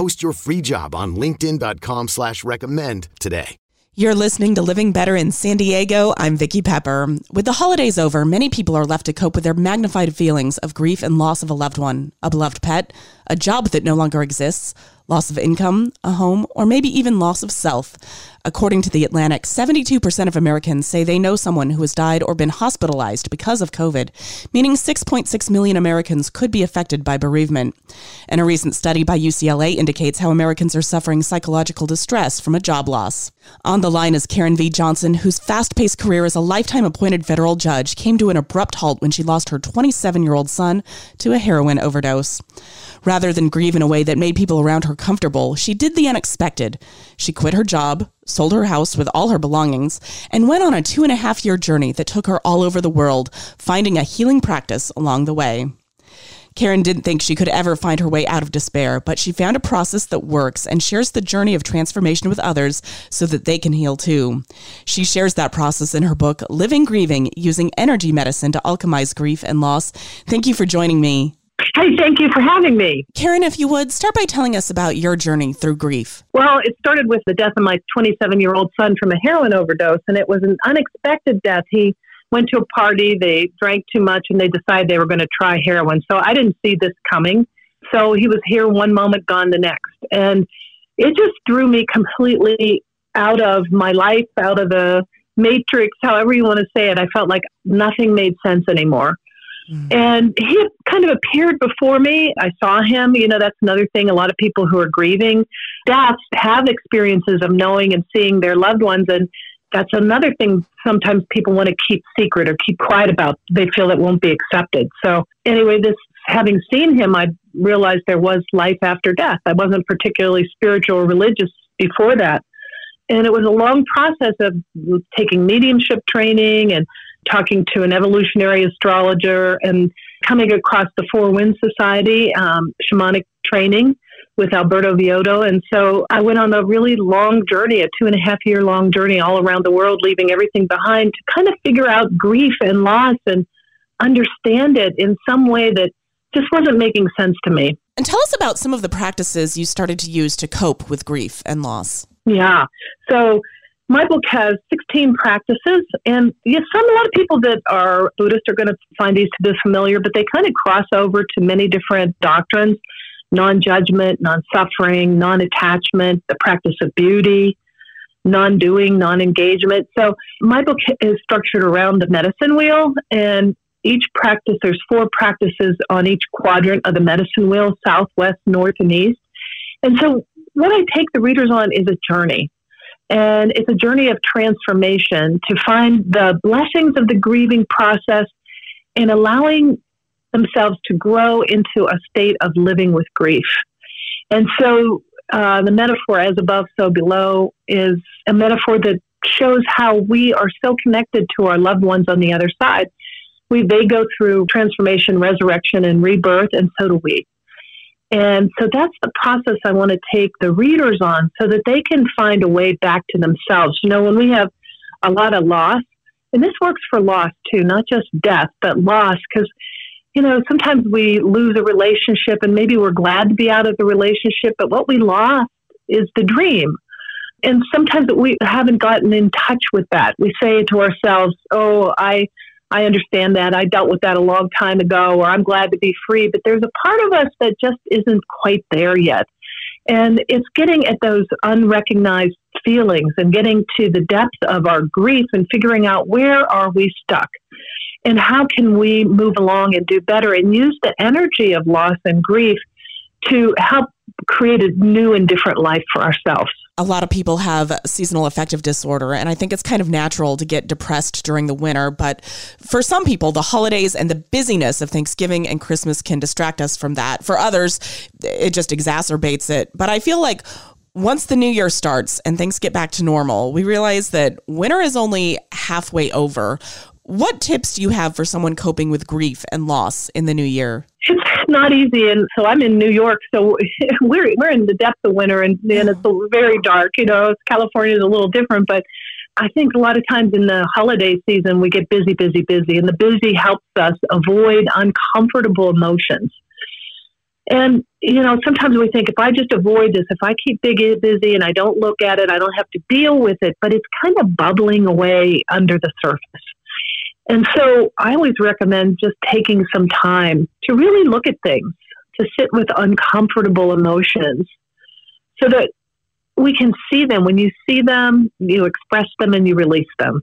Post your free job on linkedin.com slash recommend today. You're listening to Living Better in San Diego. I'm Vicki Pepper. With the holidays over, many people are left to cope with their magnified feelings of grief and loss of a loved one, a beloved pet, a job that no longer exists, loss of income, a home, or maybe even loss of self. According to The Atlantic, 72% of Americans say they know someone who has died or been hospitalized because of COVID, meaning 6.6 million Americans could be affected by bereavement. And a recent study by UCLA indicates how Americans are suffering psychological distress from a job loss. On the line is Karen V. Johnson, whose fast paced career as a lifetime appointed federal judge came to an abrupt halt when she lost her 27 year old son to a heroin overdose. Rather than grieve in a way that made people around her comfortable, she did the unexpected. She quit her job, sold her house with all her belongings, and went on a two and a half year journey that took her all over the world, finding a healing practice along the way. Karen didn't think she could ever find her way out of despair, but she found a process that works and shares the journey of transformation with others so that they can heal too. She shares that process in her book, Living Grieving Using Energy Medicine to Alchemize Grief and Loss. Thank you for joining me. Hey, thank you for having me. Karen, if you would, start by telling us about your journey through grief. Well, it started with the death of my 27 year old son from a heroin overdose, and it was an unexpected death. He went to a party, they drank too much, and they decided they were going to try heroin. So I didn't see this coming. So he was here one moment, gone the next. And it just threw me completely out of my life, out of the matrix, however you want to say it. I felt like nothing made sense anymore. Mm-hmm. And he kind of appeared before me. I saw him. You know, that's another thing. A lot of people who are grieving deaths have experiences of knowing and seeing their loved ones. And that's another thing sometimes people want to keep secret or keep quiet about. They feel it won't be accepted. So, anyway, this having seen him, I realized there was life after death. I wasn't particularly spiritual or religious before that. And it was a long process of taking mediumship training and talking to an evolutionary astrologer and coming across the Four Winds Society um, shamanic training with Alberto Villoldo. And so I went on a really long journey, a two and a half year long journey all around the world, leaving everything behind to kind of figure out grief and loss and understand it in some way that just wasn't making sense to me. And tell us about some of the practices you started to use to cope with grief and loss. Yeah. So my book has 16 practices, and yes, some a lot of people that are Buddhist are going to find these to be familiar, but they kind of cross over to many different doctrines: non-judgment, non-suffering, non-attachment, the practice of beauty, non-doing, non-engagement. So my book is structured around the medicine wheel, and each practice there's four practices on each quadrant of the medicine wheel: south, west, north, and east. And so what I take the readers on is a journey and it's a journey of transformation to find the blessings of the grieving process and allowing themselves to grow into a state of living with grief. And so uh, the metaphor, as above, so below, is a metaphor that shows how we are so connected to our loved ones on the other side. We, they go through transformation, resurrection, and rebirth, and so do we. And so that's the process I want to take the readers on so that they can find a way back to themselves. You know, when we have a lot of loss, and this works for loss too, not just death, but loss, because, you know, sometimes we lose a relationship and maybe we're glad to be out of the relationship, but what we lost is the dream. And sometimes we haven't gotten in touch with that. We say to ourselves, oh, I I understand that. I dealt with that a long time ago, or I'm glad to be free. But there's a part of us that just isn't quite there yet. And it's getting at those unrecognized feelings and getting to the depth of our grief and figuring out where are we stuck and how can we move along and do better and use the energy of loss and grief to help create a new and different life for ourselves. A lot of people have seasonal affective disorder, and I think it's kind of natural to get depressed during the winter. But for some people, the holidays and the busyness of Thanksgiving and Christmas can distract us from that. For others, it just exacerbates it. But I feel like once the new year starts and things get back to normal, we realize that winter is only halfway over. What tips do you have for someone coping with grief and loss in the new year? It's not easy, and so I'm in New York, so we're we're in the depth of winter, and, and it's very dark. You know, California is a little different, but I think a lot of times in the holiday season we get busy, busy, busy, and the busy helps us avoid uncomfortable emotions. And you know, sometimes we think if I just avoid this, if I keep busy and I don't look at it, I don't have to deal with it. But it's kind of bubbling away under the surface. And so I always recommend just taking some time to really look at things, to sit with uncomfortable emotions so that we can see them. When you see them, you express them and you release them.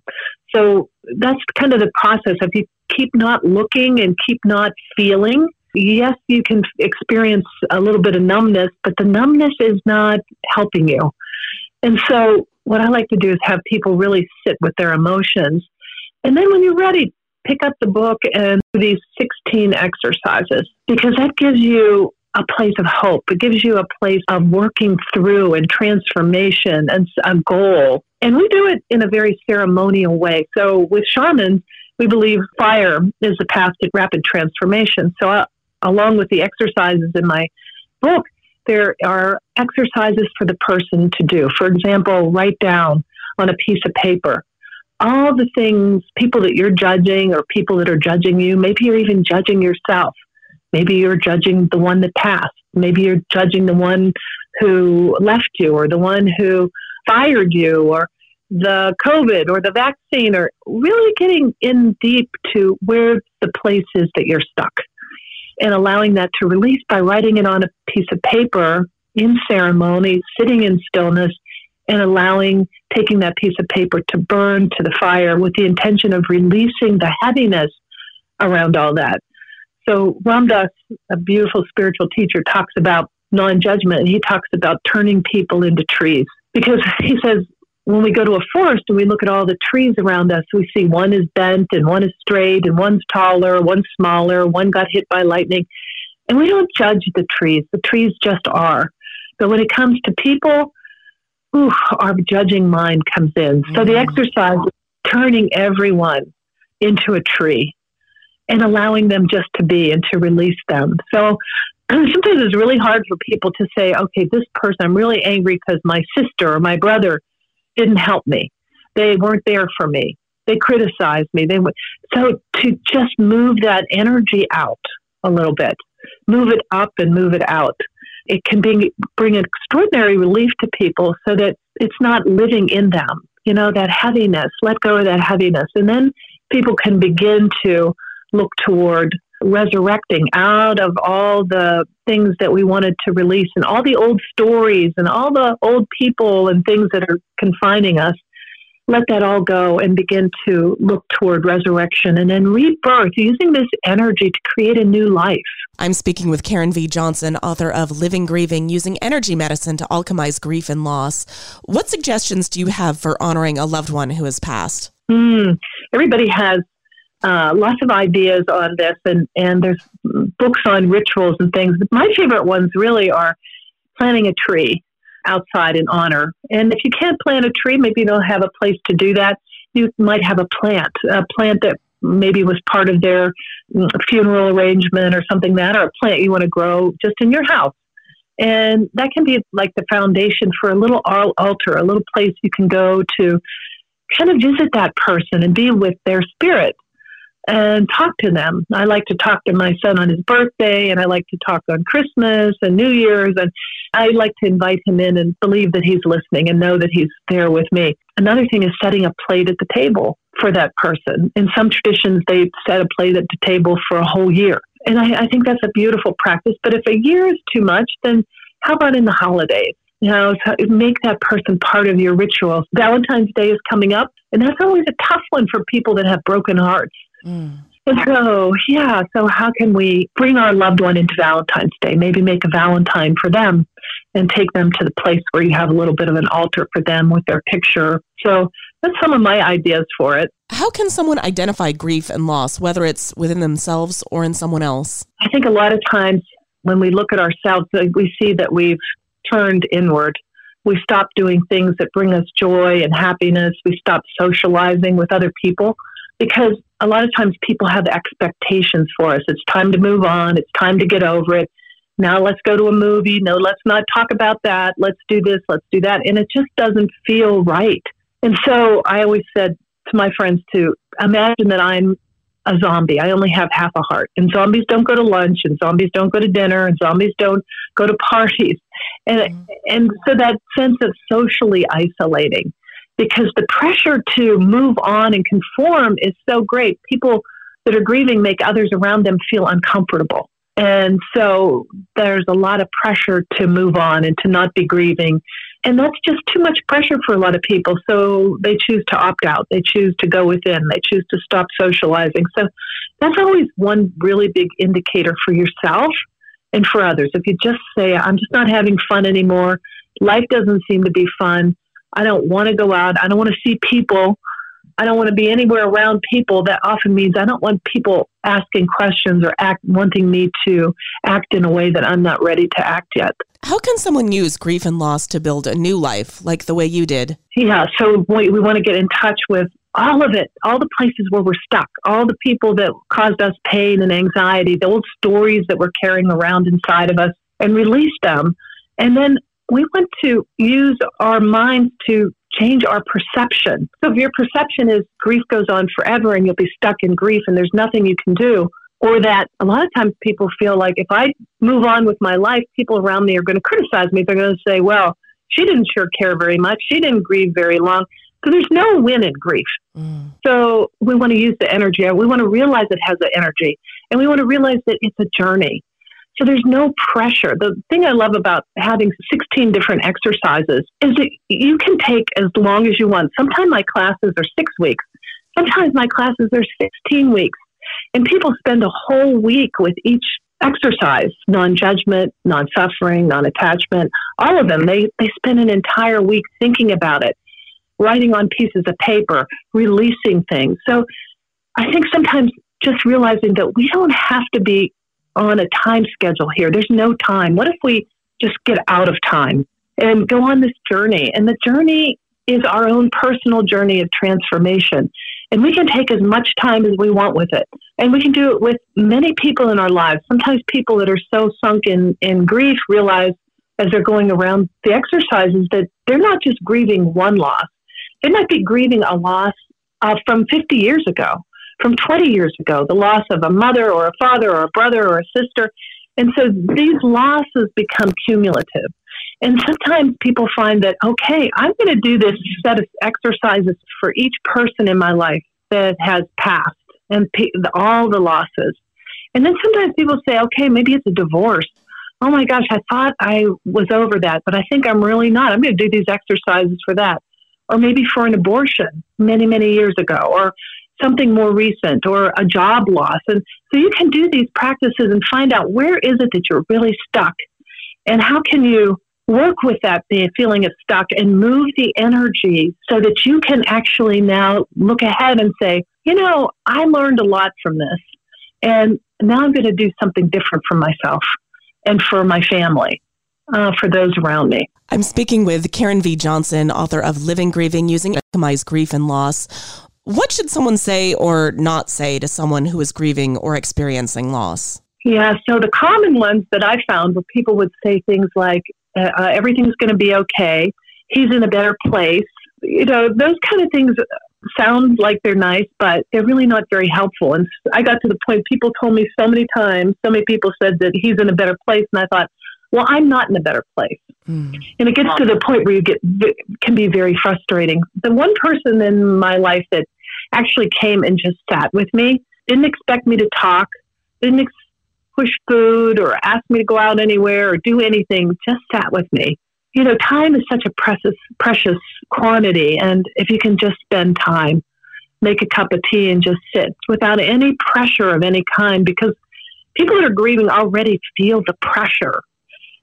So that's kind of the process. If you keep not looking and keep not feeling, yes, you can experience a little bit of numbness, but the numbness is not helping you. And so what I like to do is have people really sit with their emotions and then when you're ready, pick up the book and do these 16 exercises because that gives you a place of hope. It gives you a place of working through and transformation and a goal. And we do it in a very ceremonial way. So with shamans, we believe fire is the path to rapid transformation. So, uh, along with the exercises in my book, there are exercises for the person to do. For example, write down on a piece of paper all the things, people that you're judging or people that are judging you, maybe you're even judging yourself. Maybe you're judging the one that passed. Maybe you're judging the one who left you or the one who fired you or the COVID or the vaccine or really getting in deep to where the place is that you're stuck and allowing that to release by writing it on a piece of paper in ceremony, sitting in stillness, and allowing taking that piece of paper to burn to the fire with the intention of releasing the heaviness around all that. So Ram Dass, a beautiful spiritual teacher, talks about non-judgment. and He talks about turning people into trees because he says when we go to a forest and we look at all the trees around us, we see one is bent and one is straight and one's taller, one's smaller, one got hit by lightning. And we don't judge the trees. The trees just are. But when it comes to people, ooh, our judging mind comes in. So the mm-hmm. exercise is turning everyone into a tree and allowing them just to be and to release them. So sometimes it's really hard for people to say, okay, this person, I'm really angry because my sister or my brother didn't help me. They weren't there for me. They criticized me. They so to just move that energy out a little bit, move it up and move it out it can bring, bring extraordinary relief to people so that it's not living in them. You know, that heaviness, let go of that heaviness. And then people can begin to look toward resurrecting out of all the things that we wanted to release and all the old stories and all the old people and things that are confining us let that all go and begin to look toward resurrection and then rebirth using this energy to create a new life. I'm speaking with Karen V. Johnson, author of Living Grieving Using Energy Medicine to Alchemize Grief and Loss. What suggestions do you have for honoring a loved one who has passed? Mm, everybody has uh, lots of ideas on this, and, and there's books on rituals and things. My favorite ones really are planting a tree outside in honor. And if you can't plant a tree, maybe don't have a place to do that. You might have a plant, a plant that maybe was part of their funeral arrangement or something that, or a plant you want to grow just in your house. And that can be like the foundation for a little altar, a little place you can go to kind of visit that person and be with their spirit and talk to them. I like to talk to my son on his birthday, and I like to talk on Christmas and New Year's, and I like to invite him in and believe that he's listening and know that he's there with me. Another thing is setting a plate at the table for that person. In some traditions, they set a plate at the table for a whole year. And I, I think that's a beautiful practice. But if a year is too much, then how about in the holidays? You know, make that person part of your rituals. Valentine's Day is coming up, and that's always a tough one for people that have broken hearts. Mm. And so, yeah, so how can we bring our loved one into Valentine's Day? Maybe make a Valentine for them and take them to the place where you have a little bit of an altar for them with their picture. So that's some of my ideas for it. How can someone identify grief and loss, whether it's within themselves or in someone else? I think a lot of times when we look at ourselves, we see that we've turned inward. We stop doing things that bring us joy and happiness. We stop socializing with other people because a lot of times people have expectations for us. It's time to move on. It's time to get over it. Now let's go to a movie. No, let's not talk about that. Let's do this. Let's do that. And it just doesn't feel right. And so I always said to my friends to imagine that I'm a zombie. I only have half a heart. And zombies don't go to lunch and zombies don't go to dinner and zombies don't go to parties. And mm-hmm. and so that sense of socially isolating because the pressure to move on and conform is so great. People that are grieving make others around them feel uncomfortable. And so there's a lot of pressure to move on and to not be grieving. And that's just too much pressure for a lot of people. So they choose to opt out. They choose to go within. They choose to stop socializing. So that's always one really big indicator for yourself and for others. If you just say, I'm just not having fun anymore, life doesn't seem to be fun, I don't want to go out. I don't want to see people. I don't want to be anywhere around people. That often means I don't want people asking questions or act wanting me to act in a way that I'm not ready to act yet. How can someone use grief and loss to build a new life like the way you did? Yeah, so we, we want to get in touch with all of it, all the places where we're stuck, all the people that caused us pain and anxiety, the old stories that we're carrying around inside of us, and release them. And then we want to use our minds to change our perception. So if your perception is grief goes on forever and you'll be stuck in grief and there's nothing you can do, or that a lot of times people feel like if I move on with my life, people around me are going to criticize me. They're going to say, well, she didn't sure care very much. She didn't grieve very long. So there's no win in grief. Mm. So we want to use the energy. We want to realize it has an energy. And we want to realize that it's a journey. So there's no pressure. The thing I love about having 16 different exercises is that you can take as long as you want. Sometimes my classes are six weeks. Sometimes my classes are 16 weeks. And people spend a whole week with each exercise non judgment, non suffering, non attachment, all of them. They, they spend an entire week thinking about it, writing on pieces of paper, releasing things. So I think sometimes just realizing that we don't have to be on a time schedule here. There's no time. What if we just get out of time and go on this journey? And the journey is our own personal journey of transformation. And we can take as much time as we want with it. And we can do it with many people in our lives. Sometimes people that are so sunk in, in grief realize as they're going around the exercises that they're not just grieving one loss. They might be grieving a loss uh, from 50 years ago from 20 years ago, the loss of a mother or a father or a brother or a sister. And so these losses become cumulative. And sometimes people find that, okay, I'm going to do this set of exercises for each person in my life that has passed and all the losses. And then sometimes people say, okay, maybe it's a divorce. Oh my gosh, I thought I was over that, but I think I'm really not. I'm going to do these exercises for that. Or maybe for an abortion many, many years ago, or something more recent or a job loss. And so you can do these practices and find out where is it that you're really stuck and how can you work with that feeling of stuck and move the energy so that you can actually now look ahead and say, you know, I learned a lot from this. And now I'm going to do something different for myself and for my family, uh, for those around me. I'm speaking with Karen V. Johnson, author of Living Grieving Using Optimize Grief and Loss. What should someone say or not say to someone who is grieving or experiencing loss? Yeah, so the common ones that I found where people would say things like, uh, uh everything's going to be okay, he's in a better place. You know, those kind of things sound like they're nice, but they're really not very helpful. And I got to the point, people told me so many times, so many people said that he's in a better place. And I thought, well, I'm not in a better place. Mm. And it gets to the point where you get, can be very frustrating. The one person in my life that actually came and just sat with me. Didn't expect me to talk, didn't ex- push food or ask me to go out anywhere or do anything, just sat with me. you know, time is such a precious, precious quantity. And if you can just spend time, make a cup of tea and just sit without any pressure of any kind, because people that are grieving already feel the pressure.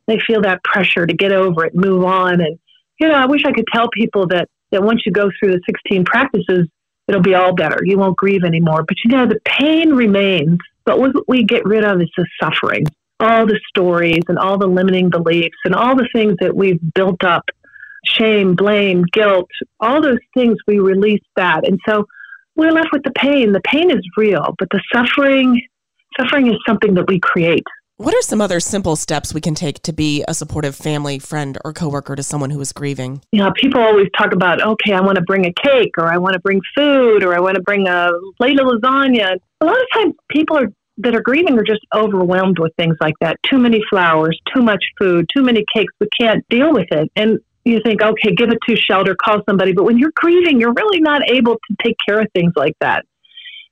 They feel that pressure to get over it, move on. And, you know, I wish I could tell people that, that once you go through the 16 practices, it'll be all better. You won't grieve anymore. But, you know, the pain remains. But what we get rid of is the suffering all the stories and all the limiting beliefs and all the things that we've built up shame, blame, guilt, all those things, we release that. And so we're left with the pain. The pain is real, but the suffering, suffering is something that we create. What are some other simple steps we can take to be a supportive family, friend, or coworker to someone who is grieving? You know, people always talk about, okay, I want to bring a cake, or I want to bring food, or I want to bring a plate of lasagna. A lot of times people are that are grieving are just overwhelmed with things like that. Too many flowers, too much food, too many cakes. We can't deal with it. And you think, okay, give it to shelter, call somebody. But when you're grieving, you're really not able to take care of things like that.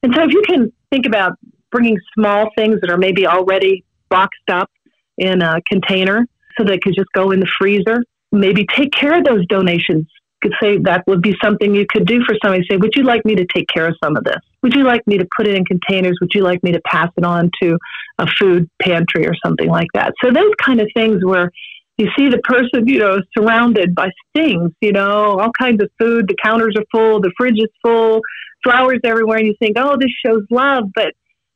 And so if you can think about bringing small things that are maybe already boxed up in a container so they could just go in the freezer, maybe take care of those donations could say that would be something you could do for somebody. Say, would you like me to take care of some of this? Would you like me to put it in containers? Would you like me to pass it on to a food pantry or something like that? So those kind of things where you see the person, you know, surrounded by things, you know, all kinds of food. The counters are full, the fridge is full, flowers everywhere, and you think, oh, this shows love. But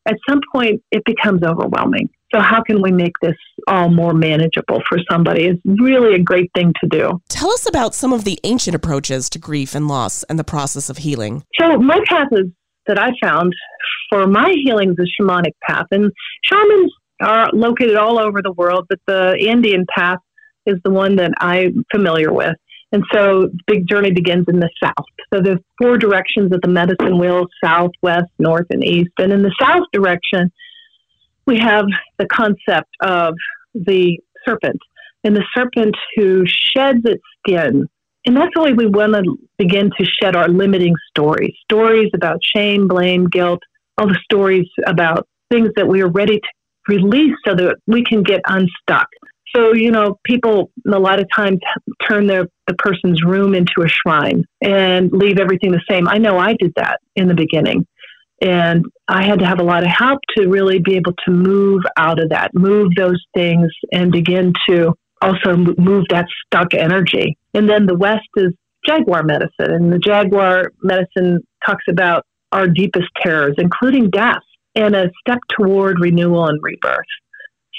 at some point, it becomes overwhelming. So, how can we make this all more manageable for somebody? It's really a great thing to do. Tell us about some of the ancient approaches to grief and loss and the process of healing. So, my path is that I found for my healing is a shamanic path. And shamans are located all over the world, but the Andean path is the one that I'm familiar with. And so the big journey begins in the south. So there's four directions of the medicine wheel south, west, north, and east. And in the south direction, we have the concept of the serpent and the serpent who sheds its skin. And that's the way we want to begin to shed our limiting stories stories about shame, blame, guilt, all the stories about things that we are ready to release so that we can get unstuck. So, you know, people a lot of times turn their, the person's room into a shrine and leave everything the same. I know I did that in the beginning. And I had to have a lot of help to really be able to move out of that, move those things, and begin to also move that stuck energy. And then the West is Jaguar medicine, and the Jaguar medicine talks about our deepest terrors, including death, and a step toward renewal and rebirth.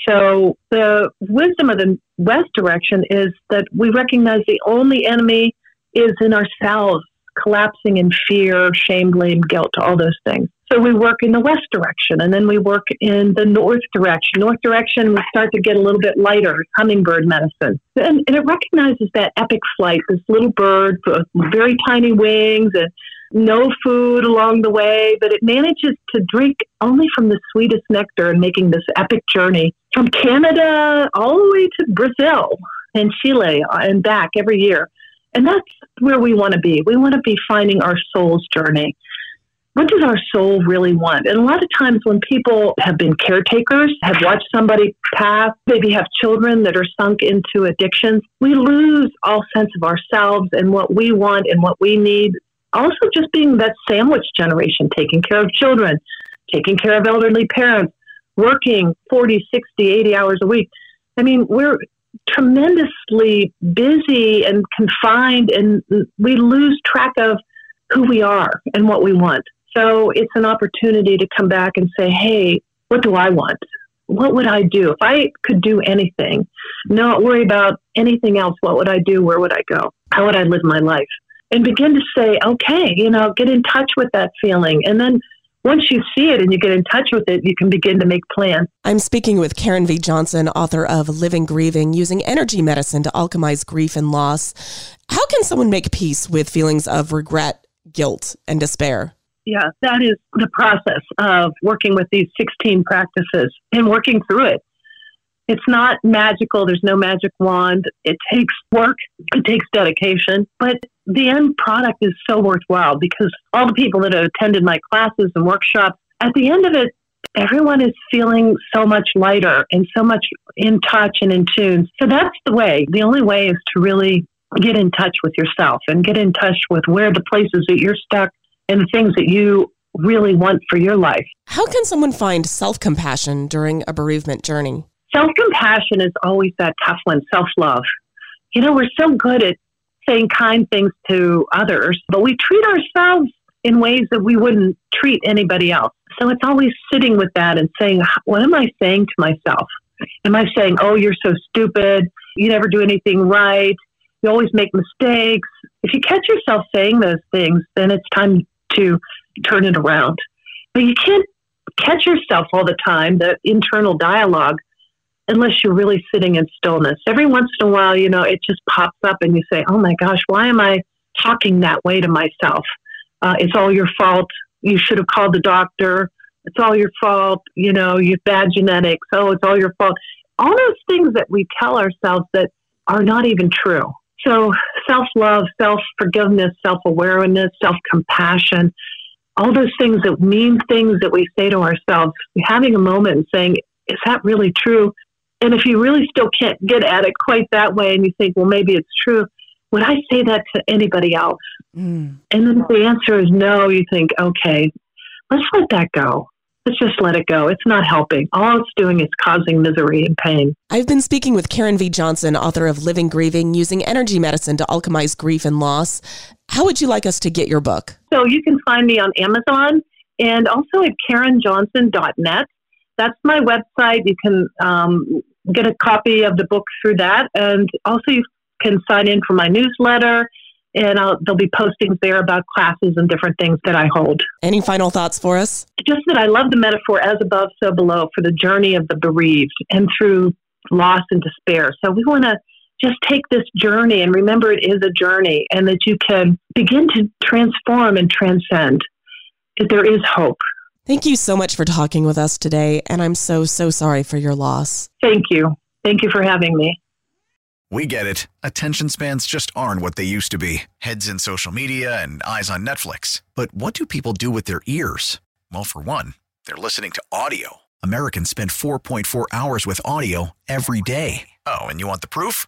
So the wisdom of the West direction is that we recognize the only enemy is in ourselves collapsing in fear, shame, blame, guilt, all those things. So we work in the west direction and then we work in the north direction. North direction, we start to get a little bit lighter, hummingbird medicine. And, and it recognizes that epic flight, this little bird with very tiny wings and no food along the way, but it manages to drink only from the sweetest nectar and making this epic journey from Canada all the way to Brazil and Chile and back every year. And that's where we want to be. We want to be finding our soul's journey. What does our soul really want? And a lot of times when people have been caretakers, have watched somebody pass, maybe have children that are sunk into addictions, we lose all sense of ourselves and what we want and what we need. Also, just being that sandwich generation, taking care of children, taking care of elderly parents, working 40, 60, 80 hours a week. I mean, we're tremendously busy and confined, and we lose track of who we are and what we want. So it's an opportunity to come back and say, hey, what do I want? What would I do? If I could do anything, not worry about anything else, what would I do? Where would I go? How would I live my life? And begin to say, okay, you know, get in touch with that feeling. And then once you see it and you get in touch with it, you can begin to make plans. I'm speaking with Karen V. Johnson, author of Living Grieving, using energy medicine to alchemize grief and loss. How can someone make peace with feelings of regret, guilt, and despair? Yeah, that is the process of working with these 16 practices and working through it. It's not magical. There's no magic wand. It takes work. It takes dedication. But the end product is so worthwhile because all the people that have attended my classes and workshops, at the end of it, everyone is feeling so much lighter and so much in touch and in tune. So that's the way. The only way is to really get in touch with yourself and get in touch with where the places that you're stuck and the things that you really want for your life. How can someone find self compassion during a bereavement journey? Self compassion is always that tough one, self love. You know, we're so good at saying kind things to others, but we treat ourselves in ways that we wouldn't treat anybody else. So it's always sitting with that and saying, what am I saying to myself? Am I saying, oh, you're so stupid. You never do anything right. You always make mistakes. If you catch yourself saying those things, then it's time to turn it around. But you can't catch yourself all the time, the internal dialogue, unless you're really sitting in stillness. Every once in a while, you know, it just pops up and you say, oh my gosh, why am I talking that way to myself? Uh, it's all your fault. You should have called the doctor. It's all your fault. You know, you have bad genetics. Oh, it's all your fault. All those things that we tell ourselves that are not even true. So, self love, self forgiveness, self awareness, self compassion, all those things that mean things that we say to ourselves, having a moment and saying, is that really true? And if you really still can't get at it quite that way and you think, well, maybe it's true, would I say that to anybody else? Mm. And then if the answer is no, you think, okay, let's let that go. Let's just let it go. It's not helping. All it's doing is causing misery and pain. I've been speaking with Karen V. Johnson, author of Living Grieving, using energy medicine to alchemize grief and loss. How would you like us to get your book? So you can find me on Amazon and also at karenjohnson.net. That's my website. You can um, get a copy of the book through that. And also, you can sign in for my newsletter and I'll, there'll be postings there about classes and different things that I hold. Any final thoughts for us? Just that I love the metaphor as above, so below for the journey of the bereaved and through loss and despair. So we want to just take this journey and remember it is a journey and that you can begin to transform and transcend. That there is hope. Thank you so much for talking with us today. And I'm so, so sorry for your loss. Thank you. Thank you for having me. We get it. Attention spans just aren't what they used to be heads in social media and eyes on Netflix. But what do people do with their ears? Well, for one, they're listening to audio. Americans spend 4.4 hours with audio every day. Oh, and you want the proof?